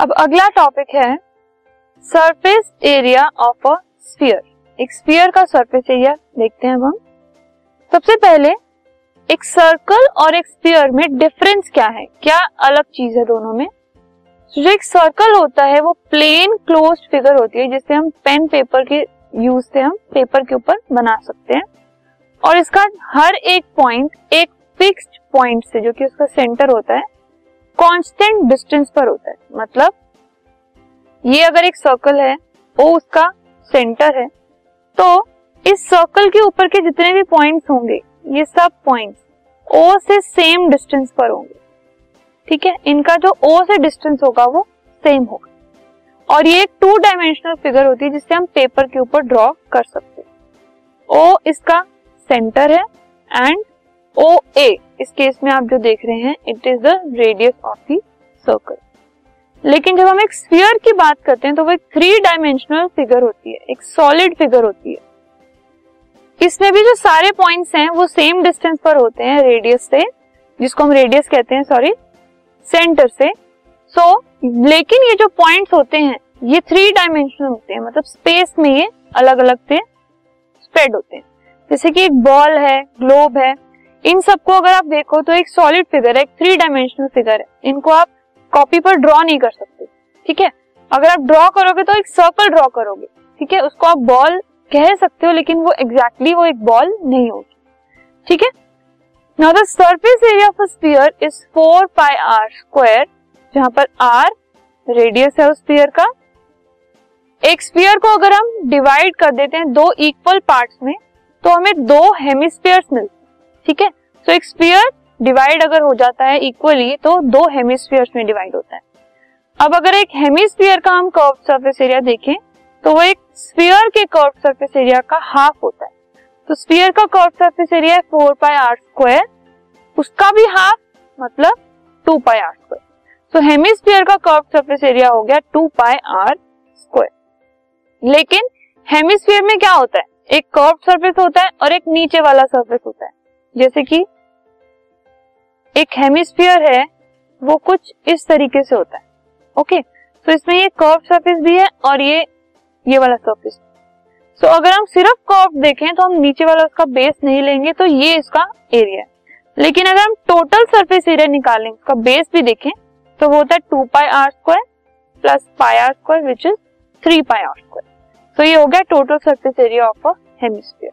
अब अगला टॉपिक है surface area of a sphere एक स्फीयर का सरफेस एरिया देखते हैं अब हम। सबसे पहले, एक सर्कल और एक स्फीयर में डिफरेंस क्या है? क्या अलग चीज़ है दोनों में? तो जो एक सर्कल होता है, वो प्लेन क्लोज फिगर होती है जिससे हम पेन पेपर के यूज़ से हम पेपर के ऊपर बना सकते हैं। और इसका हर एक पॉइंट एक फिक्स्ड पॉइंट से, जो कि उसका सेंटर होता है कांस्टेंट डिस्टेंस पर होता है। मतलब ये अगर एक सर्कल है, वो उसका सेंटर है तो इस सर्कल के ऊपर के जितने भी पॉइंट्स होंगे, ये सब पॉइंट्स ओ से सेम डिस्टेंस पर होंगे। ठीक है? इनका जो ओ से डिस्टेंस होगा, वो सेम होगा। और ये एक टू डायमेंशनल फिगर होती है जिससे हम पेपर के ऊपर ड्रॉ कर सकते हैं। ओ इसका सेंटर है एंड ओ ए इस केस में आप जो देख रहे हैं it is the radius of the circle लेकिन जब हम एक स्फीयर की बात करते हैं तो वो एक थ्री डायमेंशनल फिगर होती है एक सॉलिड फिगर होती है. इसमें भी जो सारे पॉइंट्स हैं वो सेम डिस्टेंस पर होते हैं रेडियस से जिसको हम रेडियस कहते हैं सॉरी सेंटर से. सो so, लेकिन ये जो पॉइंट्स होते हैं ये थ्री डायमेंशनल होते हैं मतलब स्पेस में ये अलग अलग से स्प्रेड होते हैं. जैसे कि एक बॉल है ग्लोब है इन सबको अगर आप देखो तो एक सॉलिड फिगर है, एक थ्री डायमेंशनल फिगर है। इनको आप कॉपी पर ड्रॉ नहीं कर सकते, ठीक है? अगर आप ड्रॉ करोगे तो एक सर्कल ड्रॉ करोगे, ठीक है? उसको आप बॉल कह सकते हो, लेकिन वो एग्जैक्टली exactly वो एक बॉल नहीं होगी, ठीक है? Now the surface area of sphere is four pi r square जहाँ पर आर रेडियस है उस स्फीयर का। एक स्फीयर को अगर हम डिवाइड कर देते हैं दो इक्वल पार्ट्स में तो हमें दो हेमिस्फीयर्स मिलते हैं। ठीक है? तो एक स्फीयर डिवाइड अगर हो जाता है इक्वली तो दो हेमिस्फीयर्स में डिवाइड होता है। अब अगर एक हेमिस्फीयर का हम कर्व सरफेस एरिया देखें तो वो एक स्पीयर के कर्व सरफेस एरिया का हाफ़ होता है। तो स्फीयर का कर्व सरफेस एरिया है फोर पाई आर स्क्वायर उसका भी हाफ़ मतलब two pi r square so hemisphere का कर्व सरफेस एरिया हो गया टू पाई आर स्क्वायर लेकिन हेमिस्फीयर में क्या होता है? एक कर्व सरफेस होता है और एक नीचे वाला सरफेस होता है। जैसे कि एक हेमिस्फीयर है वो कुछ इस तरीके से होता है ओके तो इसमें ये कर्व सरफेस भी है और ये ये वाला सरफेस सो so, अगर हम सिर्फ़ कर्व देखें तो हम नीचे वाला उसका बेस नहीं लेंगे तो ये इसका एरिया है। लेकिन अगर हम टोटल सरफेस एरिया निकालें उसका बेस भी देखें तो वो होता है two pi r square plus pi r square which is three pi r square so ये हो गया total surface area of a hemisphere